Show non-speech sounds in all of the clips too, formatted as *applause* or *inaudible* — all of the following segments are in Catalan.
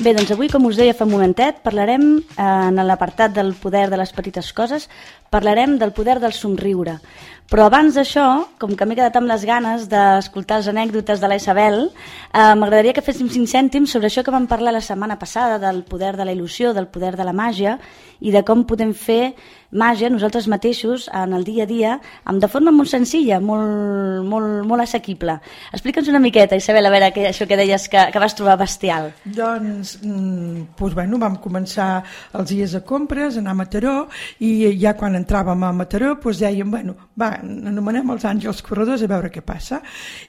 Bé, doncs avui, com us deia fa un momentet, parlarem eh, en l'apartat del poder de les petites coses, parlarem del poder del somriure. Però abans d'això, com que m'he quedat amb les ganes d'escoltar les anècdotes de la Isabel, eh, m'agradaria que féssim cinc cèntims sobre això que vam parlar la setmana passada, del poder de la il·lusió, del poder de la màgia, i de com podem fer màgia nosaltres mateixos en el dia a dia amb de forma molt senzilla, molt, molt, molt assequible. Explica'ns una miqueta, Isabel, a veure que, això que deies que, que vas trobar bestial. Doncs, mm, doncs bueno, vam començar els dies a compres, anar a Mataró, i ja quan entràvem a Mataró doncs dèiem, bueno, va, anomenem els àngels corredors a veure què passa.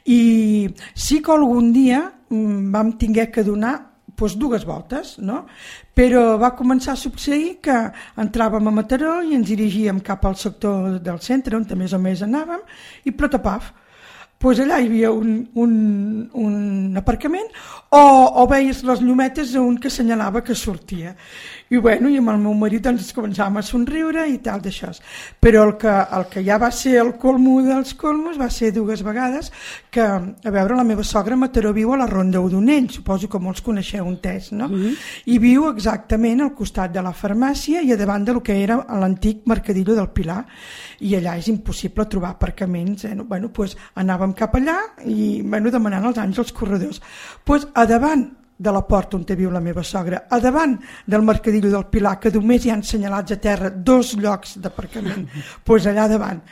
I sí que algun dia mm, vam tinguer que donar doncs, dues voltes, no? però va començar a succeir que entràvem a Mataró i ens dirigíem cap al sector del centre, on més o més anàvem, i plotapaf, pues allà hi havia un, un, un aparcament o, o veies les llumetes d'un que assenyalava que sortia i bueno, i amb el meu marit doncs, ens començàvem a somriure i tal d'això però el que, el que ja va ser el colmo dels colmos va ser dues vegades que, a veure, la meva sogra Mataró viu a la Ronda Udonell suposo que molts coneixeu un test no? Mm -hmm. i viu exactament al costat de la farmàcia i a davant del que era l'antic mercadillo del Pilar i allà és impossible trobar aparcaments eh? bueno, pues, anàvem cap allà i bueno, demanant als àngels corredors pues, a davant de la porta on viu la meva sogra, a davant del mercadillo del Pilar, que només hi han senyalats a terra dos llocs d'aparcament, doncs *laughs* pues allà davant.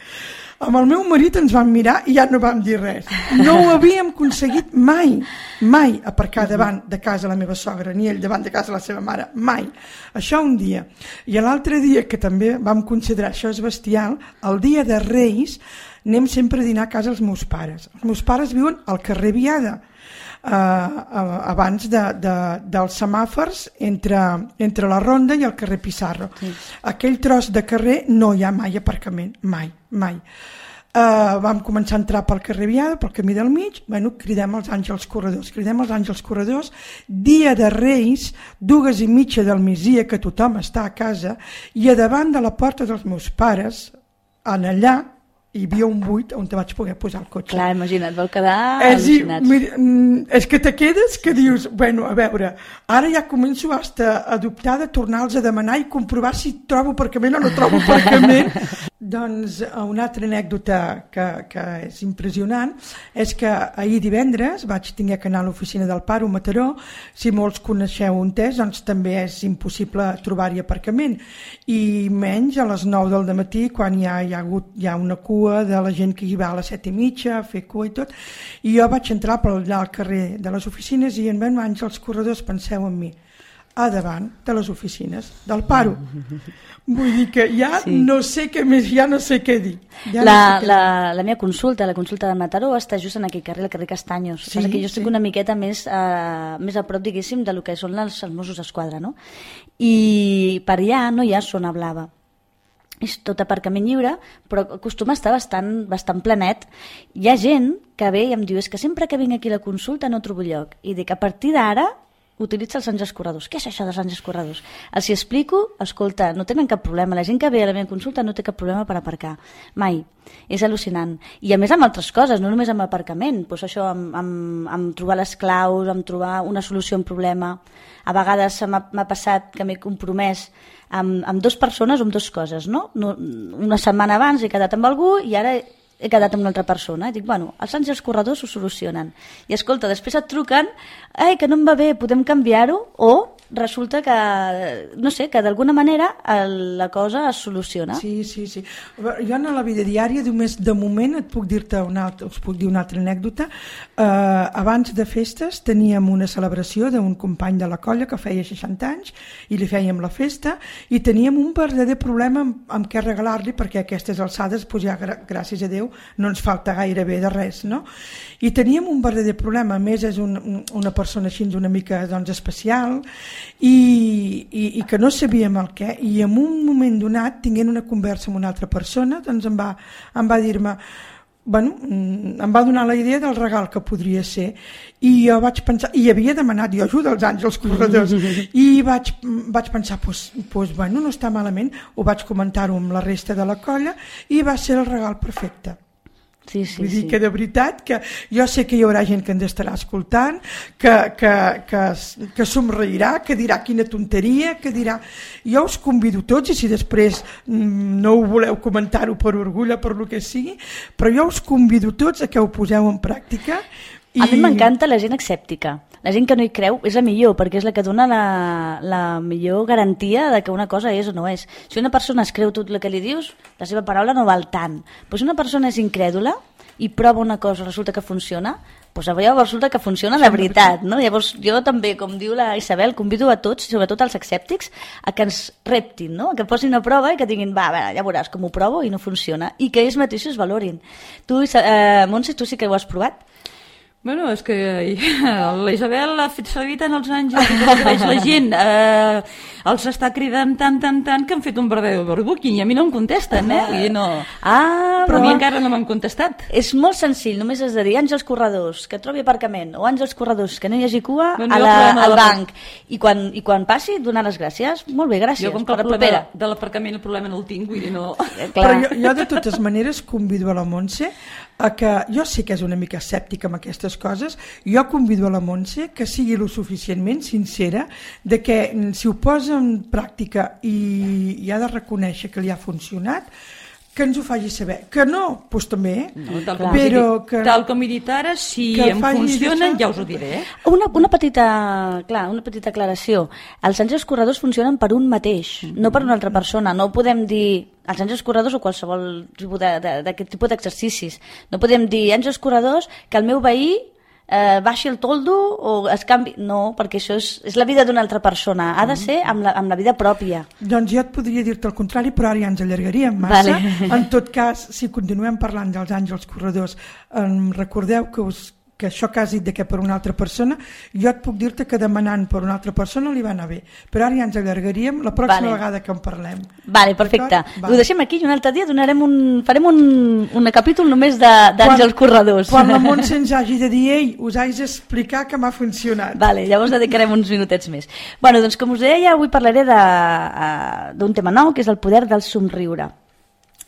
Amb el meu marit ens vam mirar i ja no vam dir res. No ho havíem aconseguit mai, mai aparcar davant de casa la meva sogra, ni ell davant de casa la seva mare, mai. Això un dia. I l'altre dia, que també vam considerar això és bestial, el dia de Reis anem sempre a dinar a casa els meus pares. Els meus pares viuen al carrer Viada, eh, abans de, de, dels semàfors entre, entre la Ronda i el carrer Pissarro. Sí. Aquell tros de carrer no hi ha mai aparcament, mai, mai. Uh, vam començar a entrar pel carrer Viada, pel camí del mig, bueno, cridem els àngels corredors, cridem els àngels corredors, dia de Reis, dues i mitja del migdia, que tothom està a casa, i a davant de la porta dels meus pares, en allà, hi havia un buit on te vaig poder posar el cotxe. Clar, imagina't, vau quedar és al·lucinats. Mira, mm, és que te quedes que dius, bueno, a veure, ara ja començo hasta a dubtar de tornar-los a demanar i comprovar si trobo aparcament o no trobo aparcament. *laughs* doncs una altra anècdota que, que és impressionant és que ahir divendres vaig tinguer que anar a l'oficina del Paro Mataró. Si molts coneixeu un test, doncs també és impossible trobar-hi aparcament. I menys a les 9 del matí, quan hi ha, hi ha hagut hi ha una cua cua de la gent que hi va a les set i mitja a fer cua i tot i jo vaig entrar per allà al carrer de les oficines i en ven els corredors penseu en mi a davant de les oficines del paro vull dir que ja sí. no sé què més ja no sé què dir ja la, no sé la, dir. la meva consulta, la consulta de Mataró està just en aquell carrer, el carrer Castanyos sí, que jo estic sí. una miqueta més, uh, més a prop diguéssim de lo que són els, els Mossos d'Esquadra no? i per allà no hi ha zona blava és tot aparcament lliure, però acostuma a estar bastant, bastant planet. Hi ha gent que ve i em diu és que sempre que vinc aquí a la consulta no trobo lloc. I dic, a partir d'ara utilitza els anys escorredors. Què és això dels anys escorredors? Els hi explico, escolta, no tenen cap problema. La gent que ve a la meva consulta no té cap problema per aparcar. Mai. És al·lucinant. I a més amb altres coses, no només amb aparcament. Pues això, amb, amb, amb trobar les claus, amb trobar una solució a un problema. A vegades m'ha passat que m'he compromès amb, amb dues persones o amb dues coses, no? Una setmana abans he quedat amb algú i ara he quedat amb una altra persona. I dic, bueno, els anys i els corredors ho solucionen. I escolta, després et truquen, ai, que no em va bé, podem canviar-ho? O resulta que, no sé, que d'alguna manera el, la cosa es soluciona. Sí, sí, sí. Jo en la vida diària, només de moment et puc dir-te una us puc dir una altra anècdota. Uh, abans de festes teníem una celebració d'un company de la colla que feia 60 anys i li fèiem la festa i teníem un verdader problema amb, amb què regalar-li perquè aquestes alçades, pues ja gràcies a Déu, no ens falta gairebé de res, no? I teníem un verdader problema, a més és un, una persona així una mica doncs, especial i, i, i que no sabíem el què i en un moment donat tinguent una conversa amb una altra persona doncs em va, em va dir-me bueno, mm, em va donar la idea del regal que podria ser i jo vaig pensar, i havia demanat jo ajuda als àngels corredors i vaig, vaig pensar, pues, pues, bueno, no està malament, ho vaig comentar-ho amb la resta de la colla i va ser el regal perfecte Sí, sí, Vull dir sí. que de veritat que jo sé que hi haurà gent que ens estarà escoltant, que, que, que, que somreirà, que dirà quina tonteria, que dirà... Jo us convido tots, i si després mm, no ho voleu comentar-ho per orgull o per lo que sigui, però jo us convido tots a que ho poseu en pràctica. I... A mi m'encanta la gent escèptica. La gent que no hi creu és la millor, perquè és la que dona la, la millor garantia de que una cosa és o no és. Si una persona es creu tot el que li dius, la seva paraula no val tant. Però si una persona és incrèdula i prova una cosa resulta que funciona, doncs llavors resulta que funciona de veritat. No? Llavors jo també, com diu la Isabel, convido a tots, sobretot als escèptics, a que ens reptin, no? que posin a prova i que diguin, va, a veure, ja veuràs com ho provo i no funciona, i que ells mateixos valorin. Tu, eh, Montse, tu sí que ho has provat? Bueno, és que *laughs* la Isabel ha fet servir tant els àngels i la gent eh, els està cridant tant, tant, tant que han fet un verdader overbooking i a mi no em contesten, eh? I no... Ah, Però a mi encara no m'han contestat. És molt senzill, només has de dir Àngels Corredors, que trobi aparcament, o Àngels Corredors, que no hi hagi cua Bueno, a la, al la- banc. I quan, I quan passi, donar les gràcies. Molt bé, gràcies. Jo com que el problema de l'aparcament el problema no el tinc, vull dir, no... Eh, Però Clar. jo, jo de totes maneres convido a la Montse a que, jo sé que és una mica escèptica amb aquestes coses, jo convido a la Montse que sigui lo suficientment sincera de que mm, si ho posa en pràctica i, i ha de reconèixer que li ha funcionat, que ens ho faci saber. Que no, doncs també, no tal, com però dit, que... tal com he dit ara, si em funcionen ja us ho diré, eh? Una, una, petita, clar, una petita aclaració. Els àngels corredors funcionen per un mateix, no per una altra persona. No podem dir els àngels corredors o qualsevol tipus de- de- d'aquest tipus d'exercicis. No podem dir àngels corredors que el meu veí eh, baixi el toldo o es canvi... No, perquè això és, és la vida d'una altra persona. Ha de ser amb la, amb la vida pròpia. Doncs jo et podria dir-te el contrari, però ara ja ens allargaríem massa. Vale. En tot cas, si continuem parlant dels àngels corredors, em recordeu que, us, que això que has dit de que per una altra persona, jo et puc dir-te que demanant per una altra persona li va anar bé. Però ara ja ens allargaríem la pròxima Vale. vegada que en parlem. Vale, perfecte. Vale. Ho deixem aquí i un altre dia donarem un, farem un, un capítol només de- d'àngels corredors. Quan la *laughs* Montse ens hagi de dir, ei, us haig d'explicar que m'ha funcionat. Vale, llavors dedicarem uns minutets més. Bueno, doncs com us deia, avui parlaré de, eh, d'un tema nou, que és el poder del somriure.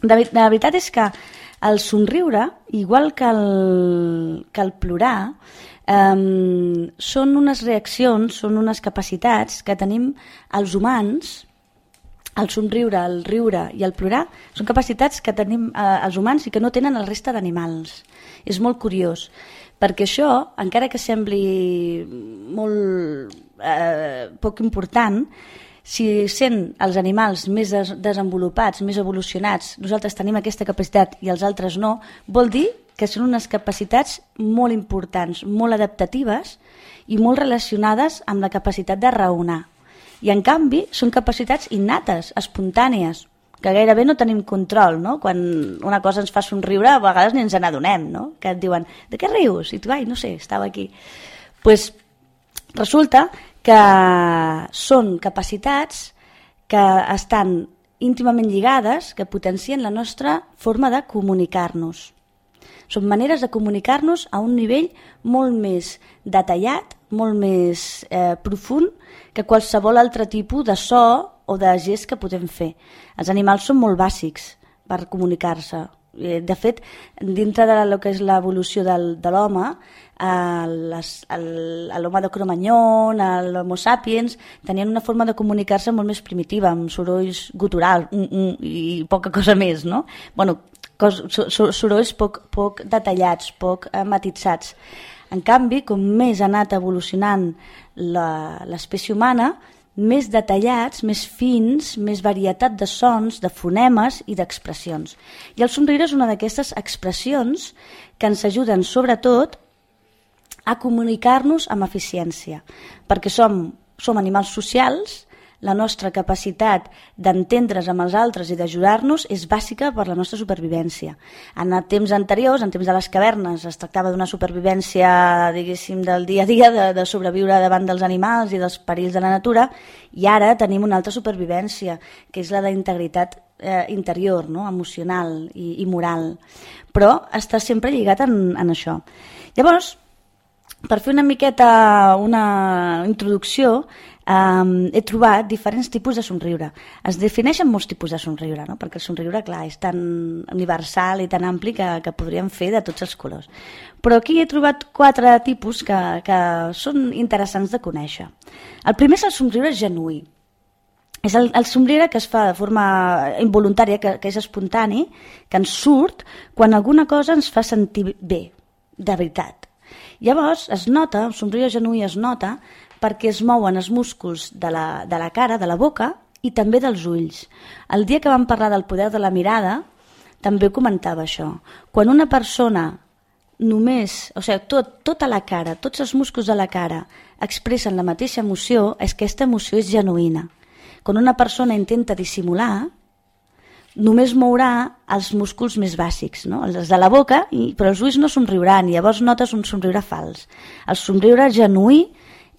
De, ve- la veritat és que el somriure, igual que el, que el plorar, eh, són unes reaccions, són unes capacitats que tenim els humans, el somriure, el riure i el plorar són capacitats que tenim eh, els humans i que no tenen el resta d'animals. És molt curiós, perquè això, encara que sembli molt eh, poc important, si sent els animals més des desenvolupats, més evolucionats, nosaltres tenim aquesta capacitat i els altres no, vol dir que són unes capacitats molt importants, molt adaptatives i molt relacionades amb la capacitat de raonar. I en canvi són capacitats innates, espontànies, que gairebé no tenim control, no? Quan una cosa ens fa somriure, a vegades ni ens n'adonem, no? Que et diuen, de què rius? I tu, ai, no sé, estava aquí. Doncs pues, resulta que són capacitats que estan íntimament lligades, que potencien la nostra forma de comunicar-nos. Són maneres de comunicar-nos a un nivell molt més detallat, molt més eh, profund que qualsevol altre tipus de so o de gest que podem fer. Els animals són molt bàsics per comunicar-se. Eh, De fet, dintre de lo que és l'evolució de l'home, eh, l'home de Cromagnon, l'homo sapiens, tenien una forma de comunicar-se molt més primitiva, amb sorolls guturals mm, mm, i poca cosa més, no? Bueno, cos, so, so, sorolls poc, poc detallats, poc eh, matitzats. En canvi, com més ha anat evolucionant l'espècie humana, més detallats, més fins, més varietat de sons, de fonemes i d'expressions. I el somriure és una d'aquestes expressions que ens ajuden sobretot a comunicar-nos amb eficiència, perquè som, som animals socials, la nostra capacitat d'entendre's amb els altres i d'ajudar-nos és bàsica per la nostra supervivència. En temps anteriors, en temps de les cavernes, es tractava d'una supervivència, diguéssim, del dia a dia, de, de sobreviure davant dels animals i dels perills de la natura, i ara tenim una altra supervivència, que és la d'integritat eh, interior, no? emocional i, i moral. Però està sempre lligat en, en això. Llavors, per fer una miqueta una introducció, um, he trobat diferents tipus de somriure. Es defineixen molts tipus de somriure, no? perquè el somriure, clar, és tan universal i tan ampli que, que podríem fer de tots els colors. Però aquí he trobat quatre tipus que, que són interessants de conèixer. El primer és el somriure genuí. És el, el somriure que es fa de forma involuntària, que, que és espontani, que ens surt quan alguna cosa ens fa sentir bé, de veritat. Llavors es nota, el somriure genuí es nota perquè es mouen els músculs de la, de la cara, de la boca i també dels ulls. El dia que vam parlar del poder de la mirada, també comentava això. Quan una persona només, o sigui, tot, tota la cara, tots els músculs de la cara expressen la mateixa emoció, és que aquesta emoció és genuïna. Quan una persona intenta dissimular, només mourà els músculs més bàsics, no? els de la boca, i, però els ulls no somriuran, i llavors notes un somriure fals. El somriure genuí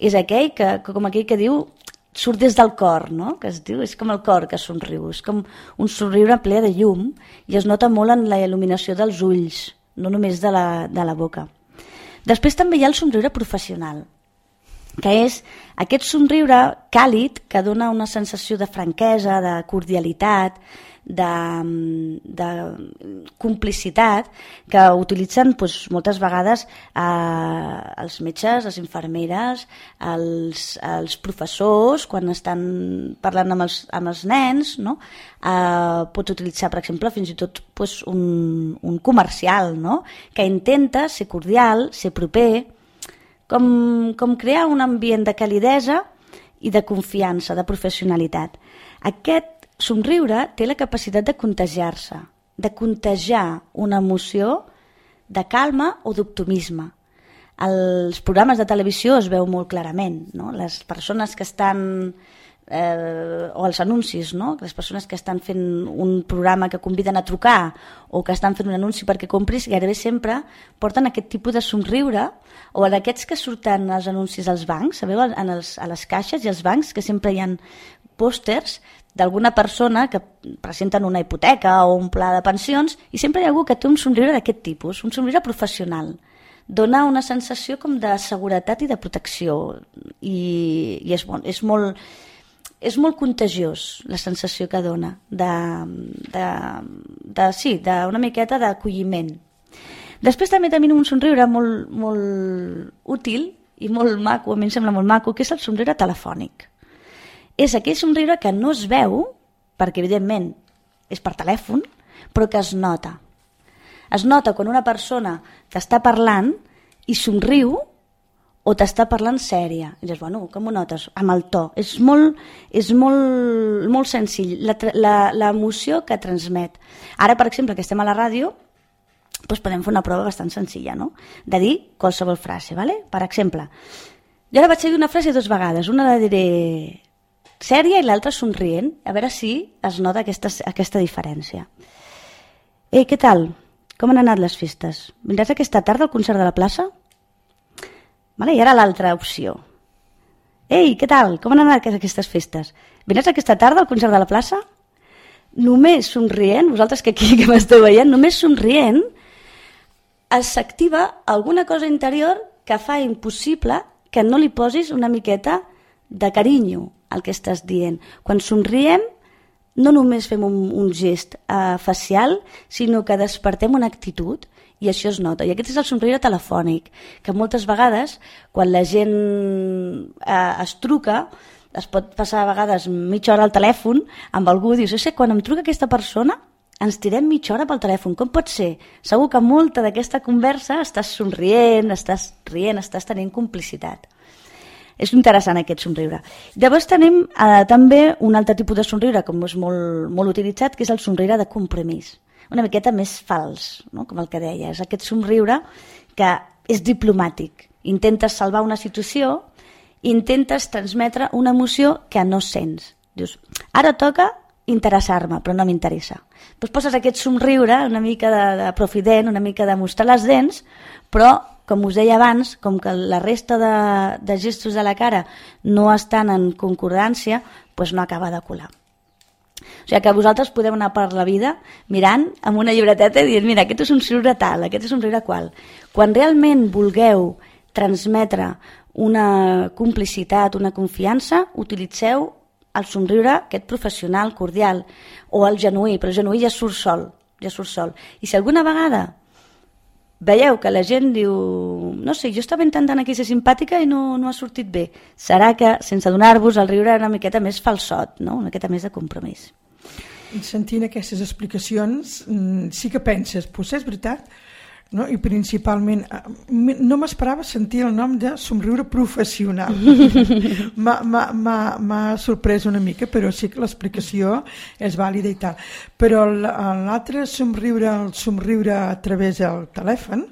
és aquell que, com aquell que diu surt des del cor, no? que es diu, és com el cor que somriu, és com un somriure ple de llum i es nota molt en la il·luminació dels ulls, no només de la, de la boca. Després també hi ha el somriure professional, que és aquest somriure càlid que dona una sensació de franquesa, de cordialitat, de, de complicitat que utilitzen doncs, moltes vegades eh, els metges, les infermeres, els, els professors, quan estan parlant amb els, amb els nens, no? eh, pots utilitzar, per exemple, fins i tot doncs, un, un comercial, no? que intenta ser cordial, ser proper, com, com crear un ambient de calidesa i de confiança, de professionalitat. Aquest somriure té la capacitat de contagiar-se, de contagiar una emoció de calma o d'optimisme. Els programes de televisió es veu molt clarament, no? les persones que estan eh, o els anuncis, no? les persones que estan fent un programa que conviden a trucar o que estan fent un anunci perquè compris, gairebé sempre porten aquest tipus de somriure o en aquests que surten els anuncis als bancs, sabeu, en els, a les caixes i als bancs, que sempre hi ha pòsters d'alguna persona que presenten una hipoteca o un pla de pensions i sempre hi ha algú que té un somriure d'aquest tipus, un somriure professional. Dona una sensació com de seguretat i de protecció i, i és, bon, és molt és molt contagiós la sensació que dona de, de, de, sí, d'una miqueta d'acolliment. Després també tenim un somriure molt, molt útil i molt maco, a mi em sembla molt maco, que és el somriure telefònic és aquell somriure que no es veu, perquè evidentment és per telèfon, però que es nota. Es nota quan una persona t'està parlant i somriu o t'està parlant sèria. I dius, bueno, com ho notes? Amb el to. És molt, és molt, molt senzill, l'emoció que transmet. Ara, per exemple, que estem a la ràdio, doncs podem fer una prova bastant senzilla, no? De dir qualsevol frase, ¿vale? Per exemple, jo ara vaig dir una frase dues vegades. Una la diré sèria i l'altra somrient, a veure si es nota aquesta, aquesta diferència. Ei, què tal? Com han anat les festes? Vindràs aquesta tarda al concert de la plaça? Vale, I ara l'altra opció. Ei, què tal? Com han anat aquestes festes? Vindràs aquesta tarda al concert de la plaça? Només somrient, vosaltres que aquí *laughs* que m'esteu veient, només somrient s'activa alguna cosa interior que fa impossible que no li posis una miqueta de carinyo, el que estàs dient. Quan somriem, no només fem un, un gest uh, facial, sinó que despertem una actitud i això es nota. I aquest és el somriure telefònic, que moltes vegades, quan la gent uh, es truca, es pot passar a vegades mitja hora al telèfon amb algú, dius, sé, quan em truca aquesta persona, ens tirem mitja hora pel telèfon, com pot ser? Segur que molta d'aquesta conversa estàs somrient, estàs rient, estàs tenint complicitat. És interessant aquest somriure. Llavors tenim eh, també un altre tipus de somriure, com és molt, molt utilitzat, que és el somriure de compromís. Una miqueta més fals, no? com el que deia. És aquest somriure que és diplomàtic. Intentes salvar una situació, intentes transmetre una emoció que no sents. Dius, ara toca interessar-me, però no m'interessa. Doncs poses aquest somriure, una mica de, de profident, una mica de mostrar les dents, però com us deia abans, com que la resta de, de gestos de la cara no estan en concordància, doncs no acaba de colar. O sigui que vosaltres podeu anar per la vida mirant amb una llibreteta i dient, mira, aquest és un somriure tal, aquest és un somriure qual. Quan realment vulgueu transmetre una complicitat, una confiança, utilitzeu el somriure aquest professional, cordial, o el genuí, però el genuí ja surt sol, ja surt sol. I si alguna vegada veieu que la gent diu no sé, jo estava intentant aquí ser simpàtica i no, no ha sortit bé, serà que sense donar-vos el riure una miqueta més falsot, no? una miqueta més de compromís. Sentint aquestes explicacions, mm, sí que penses, potser és veritat, no? i principalment eh, no m'esperava sentir el nom de somriure professional *laughs* m'ha sorprès una mica però sí que l'explicació és vàlida i tal però l'altre somriure el somriure a través del telèfon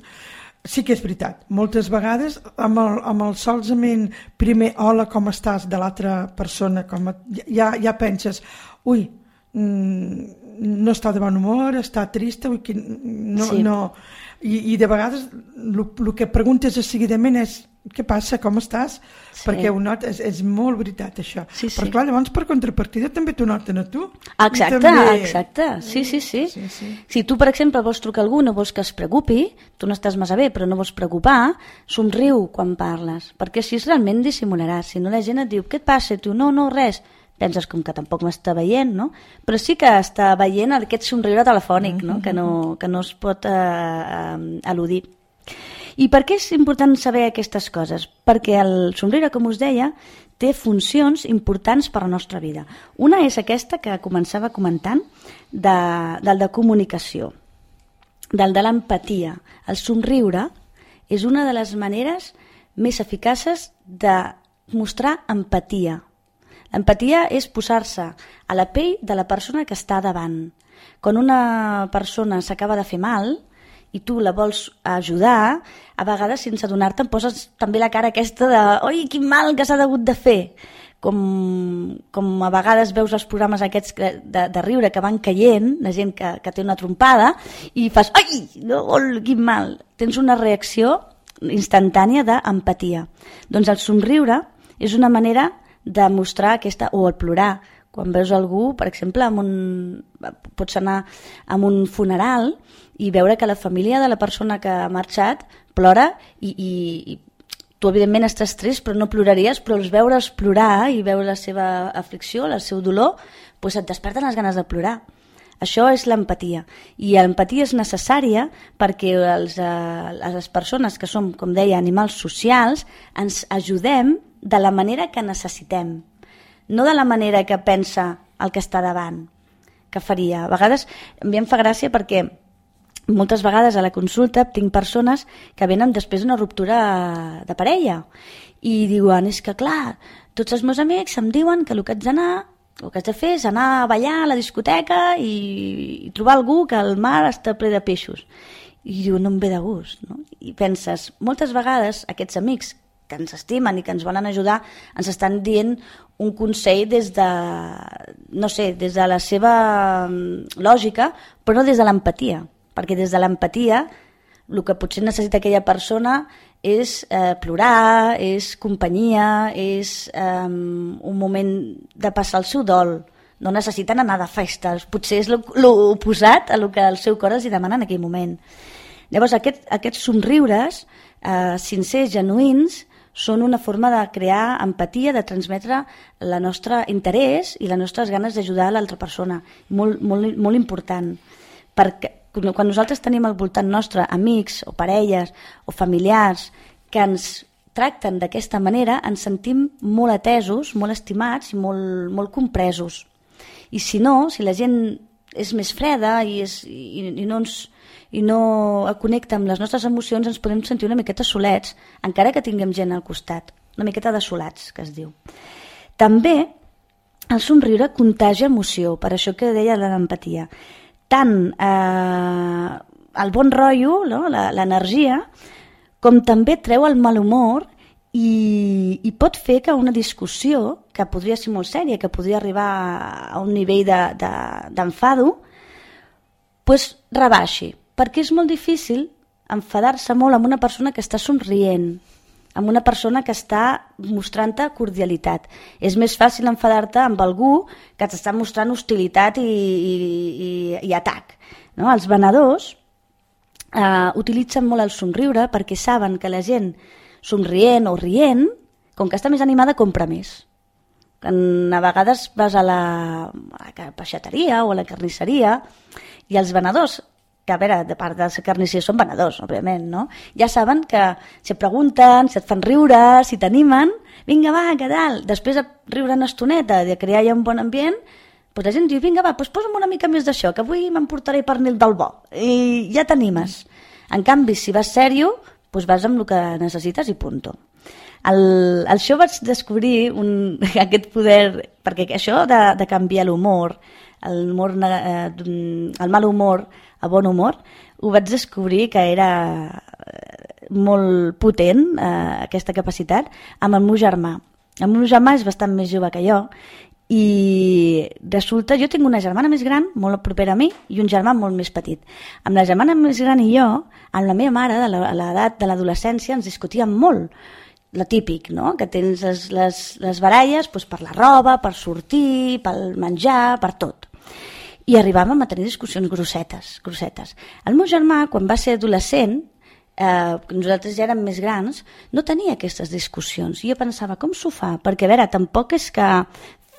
sí que és veritat moltes vegades amb el, amb el solsament primer hola com estàs de l'altra persona com a, ja, ja penses ui mm, no està de bon humor, està trista, ui, que no, sí. no, i, i de vegades el que preguntes de seguidament és què passa, com estàs? Sí. Perquè ho not, és, és molt veritat això. Sí, sí. Però clar, llavors per contrapartida també t'ho noten a tu. Exacte, també... exacte. Sí, sí, sí. sí, sí. Si tu, per exemple, vols trucar a algú, no vols que es preocupi, tu no estàs massa bé, però no vols preocupar, somriu quan parles, perquè així realment dissimularàs. Si no la gent et diu, què et passa? Tu, no, no, res penses com que tampoc m'està veient, no? Però sí que està veient aquest somriure telefònic, no? Que, no, que no es pot eh, eh, eludir. I per què és important saber aquestes coses? Perquè el somriure, com us deia, té funcions importants per a la nostra vida. Una és aquesta que començava comentant, de, del de comunicació, del de l'empatia. El somriure és una de les maneres més eficaces de mostrar empatia Empatia és posar-se a la pell de la persona que està davant. Quan una persona s'acaba de fer mal i tu la vols ajudar, a vegades sense adonar-te poses també la cara aquesta de oi, quin mal que s'ha hagut de fer! Com, com a vegades veus els programes aquests de, de riure que van caient, la gent que, que té una trompada, i fas, ai, no, quin mal! Tens una reacció instantània d'empatia. Doncs el somriure és una manera de mostrar aquesta, o el plorar, quan veus algú, per exemple, amb un, pots anar a un funeral i veure que la família de la persona que ha marxat plora i, i, i tu evidentment estàs trist però no ploraries, però els veure's plorar i veure la seva aflicció, el seu dolor, doncs et desperten les ganes de plorar. Això és l'empatia. I l'empatia és necessària perquè els, eh, les persones que som, com deia, animals socials, ens ajudem de la manera que necessitem, no de la manera que pensa el que està davant, que faria. A vegades a mi em fa gràcia perquè moltes vegades a la consulta tinc persones que venen després d'una ruptura de parella i diuen, és que clar, tots els meus amics em diuen que el que haig d'anar el que haig de fer és anar a ballar a la discoteca i, i trobar algú que el mar està ple de peixos. I diu, no em ve de gust. No? I penses, moltes vegades aquests amics que ens estimen i que ens volen ajudar, ens estan dient un consell des de, no sé, des de la seva mm, lògica, però no des de l'empatia, perquè des de l'empatia el que potser necessita aquella persona és eh, plorar, és companyia, és eh, un moment de passar el seu dol, no necessiten anar de festes, potser és l'oposat a el que el seu cor els demana en aquell moment. Llavors, aquest, aquests somriures eh, sincers, genuïns, són una forma de crear empatia, de transmetre la nostra interès i les nostres ganes d'ajudar l'altra persona. Molt, molt, molt important. Perquè quan nosaltres tenim al voltant nostre amics o parelles o familiars que ens tracten d'aquesta manera, ens sentim molt atesos, molt estimats i molt, molt compresos. I si no, si la gent és més freda i, és, i, i no ens i no connecta amb les nostres emocions, ens podem sentir una miqueta solets, encara que tinguem gent al costat. Una miqueta de solats, que es diu. També el somriure contagia emoció, per això que deia de l'empatia. Tant eh, el bon rotllo, no? l'energia, com també treu el mal humor i, i pot fer que una discussió, que podria ser molt sèria, que podria arribar a un nivell d'enfado, de, de, pues, rebaixi perquè és molt difícil enfadar-se molt amb una persona que està somrient, amb una persona que està mostrant-te cordialitat. És més fàcil enfadar-te amb algú que t'està mostrant hostilitat i, i, i, i atac. No? Els venedors eh, utilitzen molt el somriure perquè saben que la gent somrient o rient, com que està més animada, compra més. A vegades vas a la, a la peixateria o a la carnisseria i els venedors que a veure, de part dels carnissers són venedors, òbviament, no? Ja saben que si et pregunten, si et fan riure, si t'animen, vinga, va, què tal? Després de riure una estoneta, de crear ja un bon ambient, doncs la gent diu, vinga, va, doncs posa'm una mica més d'això, que avui m'emportaré pernil del bo. I ja t'animes. En canvi, si vas sèrio, doncs vas amb el que necessites i punto. El, el show vaig descobrir un, *laughs* aquest poder, perquè això de, de canviar l'humor, el, humor, eh, el mal humor a bon humor, ho vaig descobrir que era eh, molt potent, eh, aquesta capacitat, amb el meu germà. El meu germà és bastant més jove que jo i resulta, jo tinc una germana més gran, molt propera a mi, i un germà molt més petit. Amb la germana més gran i jo, amb la meva mare, a l'edat de l'adolescència, ens discutíem molt. La típic, no?, que tens les, les, les baralles doncs, per la roba, per sortir, pel menjar, per tot i arribàvem a tenir discussions grossetes, grossetes. El meu germà, quan va ser adolescent, eh, nosaltres ja érem més grans, no tenia aquestes discussions. Jo pensava, com s'ho fa? Perquè, a veure, tampoc és que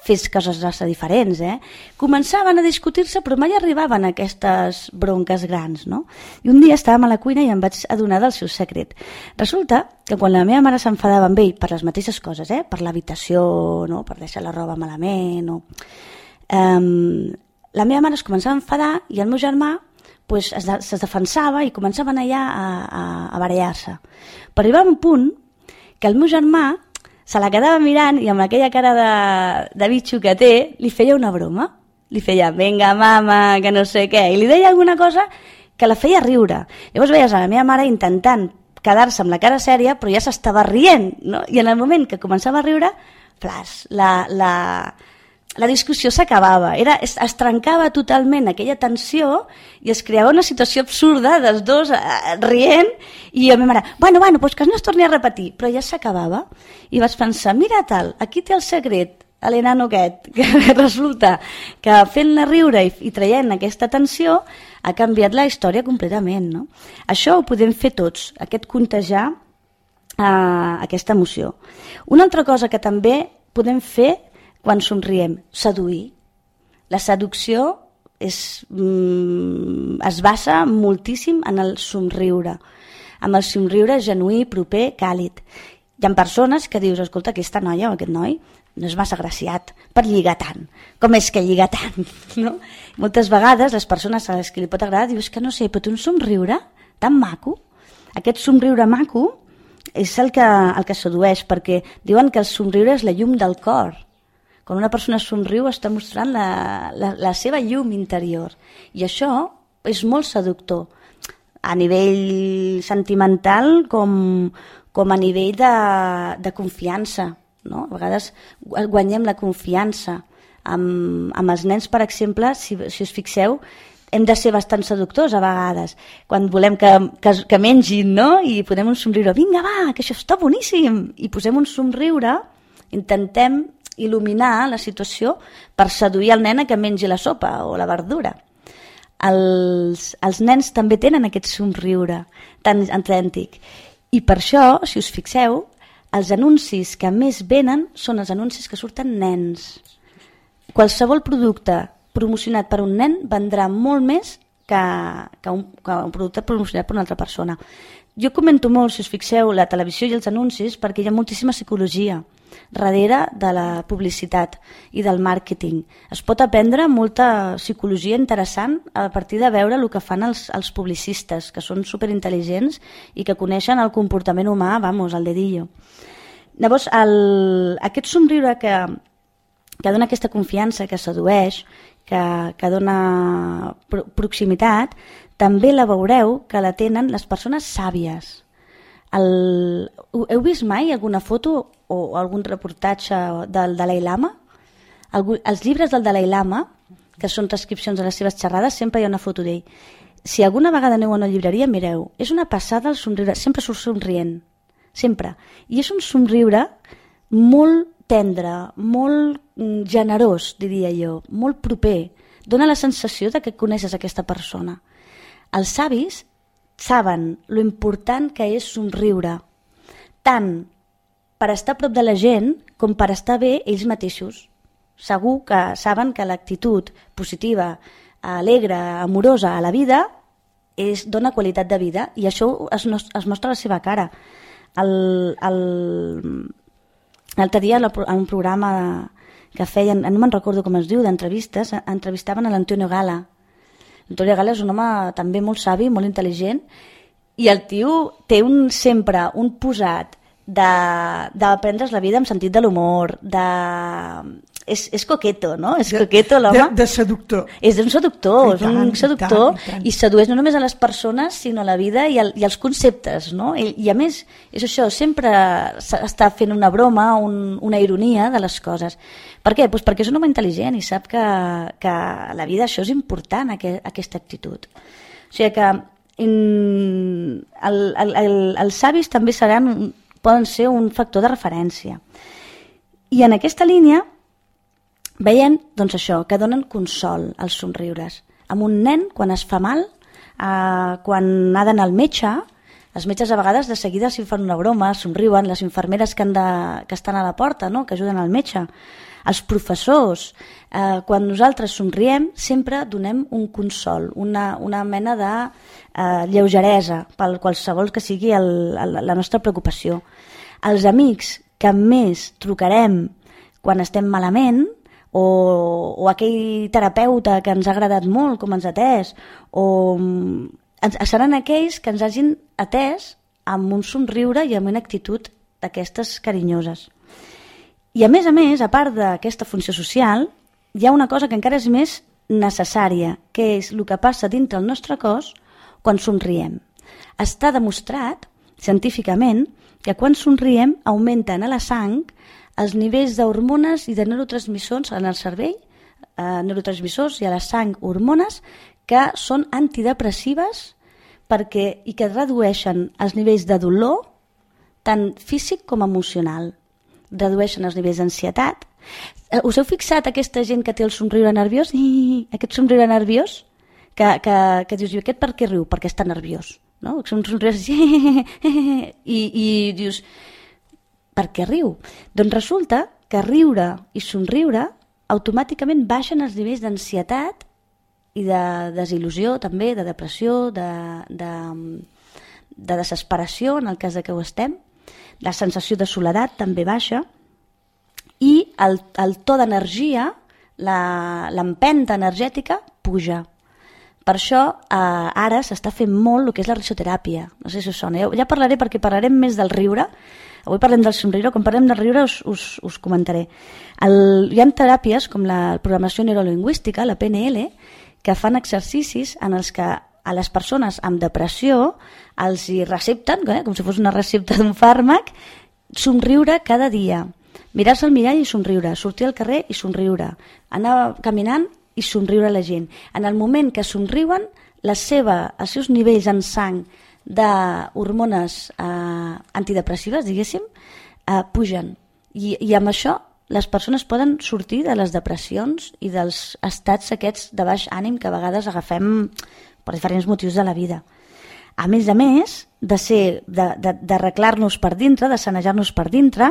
fes coses massa diferents, eh? Començaven a discutir-se, però mai arribaven a aquestes bronques grans, no? I un dia estàvem a la cuina i em vaig adonar del seu secret. Resulta que quan la meva mare s'enfadava amb ell per les mateixes coses, eh? Per l'habitació, no? Per deixar la roba malament, no? Um, la meva mare es començava a enfadar i el meu germà pues, es, de, es defensava i començaven allà a, a, a barallar-se. Per arribar a un punt que el meu germà se la quedava mirant i amb aquella cara de, de bitxo que té li feia una broma. Li feia, venga mama, que no sé què, i li deia alguna cosa que la feia riure. Llavors veies a la meva mare intentant quedar-se amb la cara sèria, però ja s'estava rient, no? I en el moment que començava a riure, flash, la, la, la discussió s'acabava, era es, es trencava totalment aquella tensió i es creava una situació absurda dels dos eh, rient i a mi mare, bueno, bueno, pues que no es torni a repetir, però ja s'acabava i vaig pensar, mira tal, aquí té el secret l'enano aquest, *laughs* que resulta que fent-la riure i, i traient aquesta tensió ha canviat la història completament. No? Això ho podem fer tots, aquest contagiar eh, aquesta emoció. Una altra cosa que també podem fer quan somriem? Seduir. La seducció és, mm, es basa moltíssim en el somriure, amb el somriure genuí, proper, càlid. Hi ha persones que dius, escolta, aquesta noia o aquest noi no és massa graciat per lligar tant. Com és que lliga tant? *laughs* No? Moltes vegades les persones a les que li pot agradar dius que no sé, però un somriure tan maco. Aquest somriure maco és el que, el que sedueix, perquè diuen que el somriure és la llum del cor quan una persona somriu està mostrant la, la, la seva llum interior. I això és molt seductor, a nivell sentimental com, com a nivell de, de confiança. No? A vegades guanyem la confiança. Amb, amb els nens, per exemple, si, si us fixeu, hem de ser bastant seductors a vegades, quan volem que, que, que mengin, no? I posem un somriure, vinga, va, que això està boníssim, i posem un somriure, intentem il·luminar la situació per seduir el nen a que mengi la sopa o la verdura. Els, els nens també tenen aquest somriure tan autèntic. I per això, si us fixeu, els anuncis que més venen són els anuncis que surten nens. Qualsevol producte promocionat per un nen vendrà molt més que, que, un, que un producte promocionat per una altra persona. Jo comento molt, si us fixeu, la televisió i els anuncis perquè hi ha moltíssima psicologia darrere de la publicitat i del màrqueting. Es pot aprendre molta psicologia interessant a partir de veure el que fan els, els publicistes, que són superintel·ligents i que coneixen el comportament humà, vamos, al dedillo. Llavors, el, aquest somriure que, que dona aquesta confiança, que sedueix, que, que dona proximitat, també la veureu que la tenen les persones sàvies. El, heu vist mai alguna foto o algun reportatge del Dalai Lama, Algú, els llibres del Dalai Lama, que són transcripcions de les seves xerrades, sempre hi ha una foto d'ell. Si alguna vegada aneu a una llibreria, mireu, és una passada el somriure, sempre surt somrient, sempre. I és un somriure molt tendre, molt mm, generós, diria jo, molt proper. Dóna la sensació de que coneixes aquesta persona. Els savis saben lo important que és somriure, tant per estar a prop de la gent com per estar bé ells mateixos. Segur que saben que l'actitud positiva, alegre, amorosa a la vida és, dona qualitat de vida i això es, es mostra a la seva cara. L'altre dia en un programa que feien, no me'n recordo com es diu, d'entrevistes, entrevistaven a l'Antonio Gala. L'Antonio Gala és un home també molt savi, molt intel·ligent, i el tio té un, sempre un posat d'aprendre's la vida amb sentit de l'humor, de... És, és coqueto, no? És de, coqueto l'home. De, de seductor. És un seductor, és un seductor i, tant, i, tant. i sedueix no només a les persones sinó a la vida i, el, i els conceptes, no? I, I a més, és això, sempre està fent una broma, un, una ironia de les coses. Per què? Pues perquè és un home intel·ligent i sap que, que a la vida això és important, aquest, aquesta actitud. O sigui que in, el, el, el, els savis també seran poden ser un factor de referència. I en aquesta línia veiem doncs això, que donen consol als somriures. Amb un nen, quan es fa mal, eh, quan ha d'anar al metge, els metges a vegades de seguida s'hi fan una broma, somriuen, les infermeres que, han de, que estan a la porta, no? que ajuden al metge, els professors, eh, quan nosaltres somriem sempre donem un consol, una, una mena de eh, lleugeresa pel qualsevol que sigui el, el, la nostra preocupació. Els amics que més trucarem quan estem malament, o, o aquell terapeuta que ens ha agradat molt, com ens ha atès, o ens, seran aquells que ens hagin atès amb un somriure i amb una actitud d'aquestes carinyoses. I a més a més, a part d'aquesta funció social, hi ha una cosa que encara és més necessària, que és el que passa dintre el nostre cos quan somriem. Està demostrat, científicament, que quan somriem augmenten a la sang els nivells d'hormones i de neurotransmissors en el cervell, eh, neurotransmissors i a la sang hormones que són antidepressives perquè, i que redueixen els nivells de dolor tant físic com emocional. Redueixen els nivells d'ansietat. Eh, us heu fixat aquesta gent que té el somriure nerviós? I, aquest somriure nerviós? Que, que, que dius, aquest per què riu? Perquè està nerviós. No? Són somriures i, i dius, per què riu? Doncs resulta que riure i somriure automàticament baixen els nivells d'ansietat i de desil·lusió també, de depressió, de, de, de desesperació en el cas de que ho estem. La sensació de soledat també baixa i el, el to d'energia, l'empenta energètica puja. Per això eh, ara s'està fent molt el que és la risoteràpia. No sé si us sona. Ja, parlaré perquè parlarem més del riure. Avui parlem del somriure. Quan parlem del riure us, us, us comentaré. El, hi ha teràpies com la programació neurolingüística, la PNL, que fan exercicis en els que a les persones amb depressió els hi recepten, eh, com si fos una recepta d'un fàrmac, somriure cada dia. Mirar-se al mirall i somriure, sortir al carrer i somriure, anar caminant i somriure a la gent. En el moment que somriuen, la seva, els seus nivells en sang d'hormones eh, antidepressives, diguéssim, eh, pugen. I, I amb això les persones poden sortir de les depressions i dels estats aquests de baix ànim que a vegades agafem per diferents motius de la vida. A més a més, de ser d'arreglar-nos per dintre, de sanejar-nos per dintre,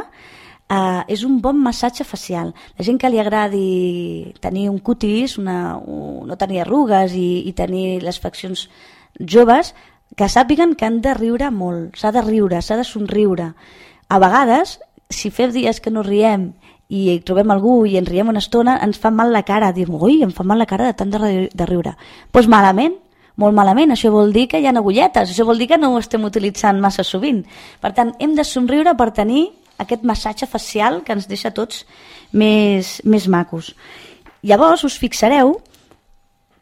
eh, és un bon massatge facial. La gent que li agradi tenir un cutis, una, un, no tenir arrugues i, i tenir les faccions joves, que sàpiguen que han de riure molt, s'ha de riure, s'ha de somriure. A vegades, si fem dies que no riem i trobem algú i ens riem una estona, ens fa mal la cara, dir, ui, em fa mal la cara de tant de, de riure. Doncs pues malament, molt malament, això vol dir que hi ha agulletes, això vol dir que no ho estem utilitzant massa sovint. Per tant, hem de somriure per tenir aquest massatge facial que ens deixa tots més, més macos. Llavors us fixareu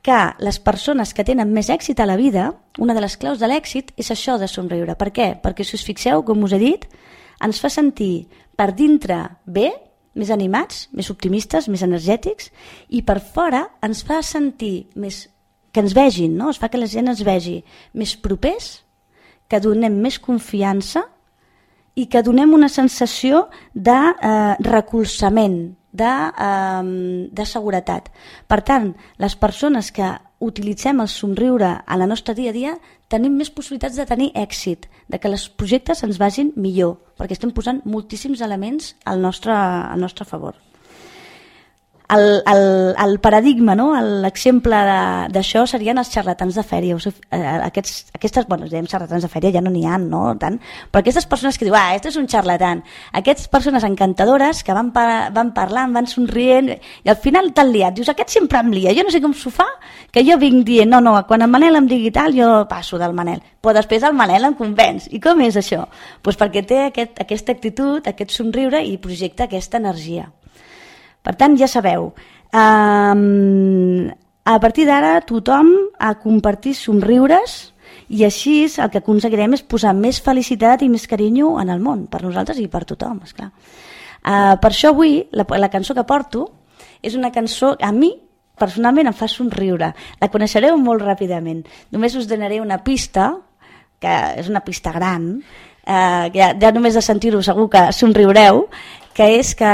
que les persones que tenen més èxit a la vida, una de les claus de l'èxit és això de somriure. Per què? Perquè si us fixeu, com us he dit, ens fa sentir per dintre bé, més animats, més optimistes, més energètics, i per fora ens fa sentir més que ens vegin, no? es fa que la gent ens vegi més propers, que donem més confiança i que donem una sensació de eh, recolzament, de, eh, de seguretat. Per tant, les persones que utilitzem el somriure a la nostra dia a dia tenim més possibilitats de tenir èxit, de que els projectes ens vagin millor, perquè estem posant moltíssims elements al nostre, al nostre favor el, el, el paradigma, no? l'exemple d'això serien els xarlatans de fèria. Eh, aquests, aquestes, bueno, diem xarlatans de fèria, ja no n'hi ha, no? Tant, però aquestes persones que diuen, ah, este és un xarlatan, aquestes persones encantadores que van, pa, van parlant, van somrient, i al final t'han liat. Dius, aquest sempre em lia, jo no sé com s'ho fa, que jo vinc dient, no, no, quan el Manel em digui tal, jo passo del Manel. Però després el Manel em convenç. I com és això? Pues perquè té aquest, aquesta actitud, aquest somriure i projecta aquesta energia. Per tant, ja sabeu, um, a partir d'ara tothom a compartir somriures i així el que aconseguirem és posar més felicitat i més carinyo en el món, per nosaltres i per tothom, esclar. Uh, per això avui la, la cançó que porto és una cançó, a mi personalment em fa somriure. La coneixereu molt ràpidament. Només us donaré una pista, que és una pista gran, eh, ja, ja només de sentir-ho segur que somriureu, que és que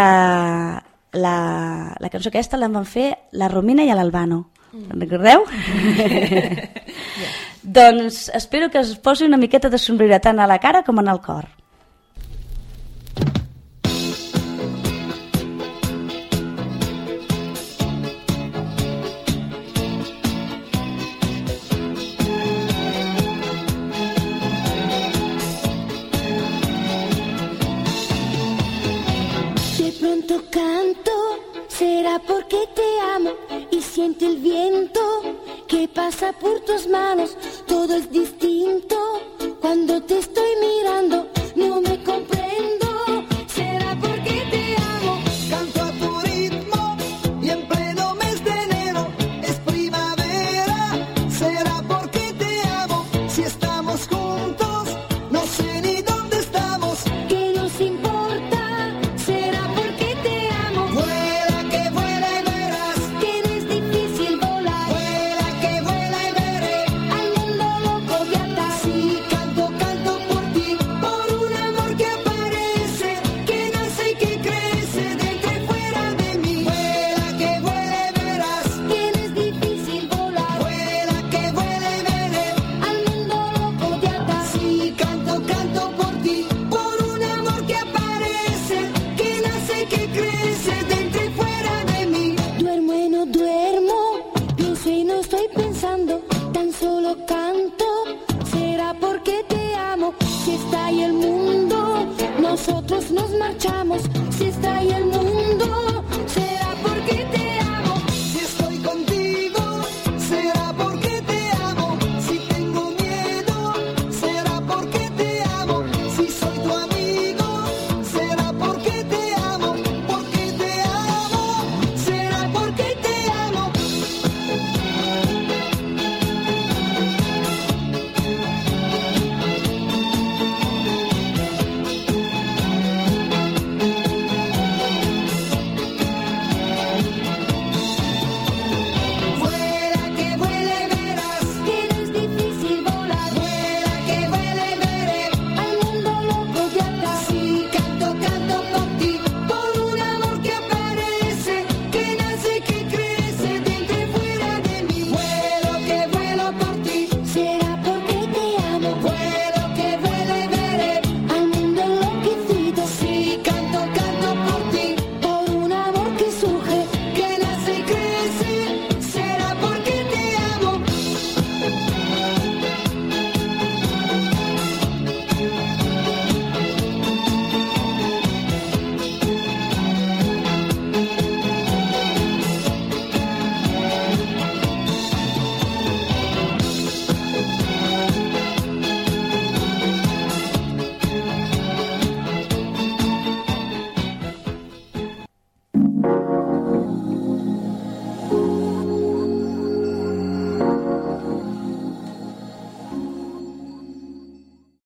la, la cançó aquesta la van fer la Romina i l'Albano. Mm. Recordeu? yeah. *laughs* doncs espero que es posi una miqueta de somriure tant a la cara com en el cor. Siente el viento que pasa por tus manos. Todo es distinto cuando te estoy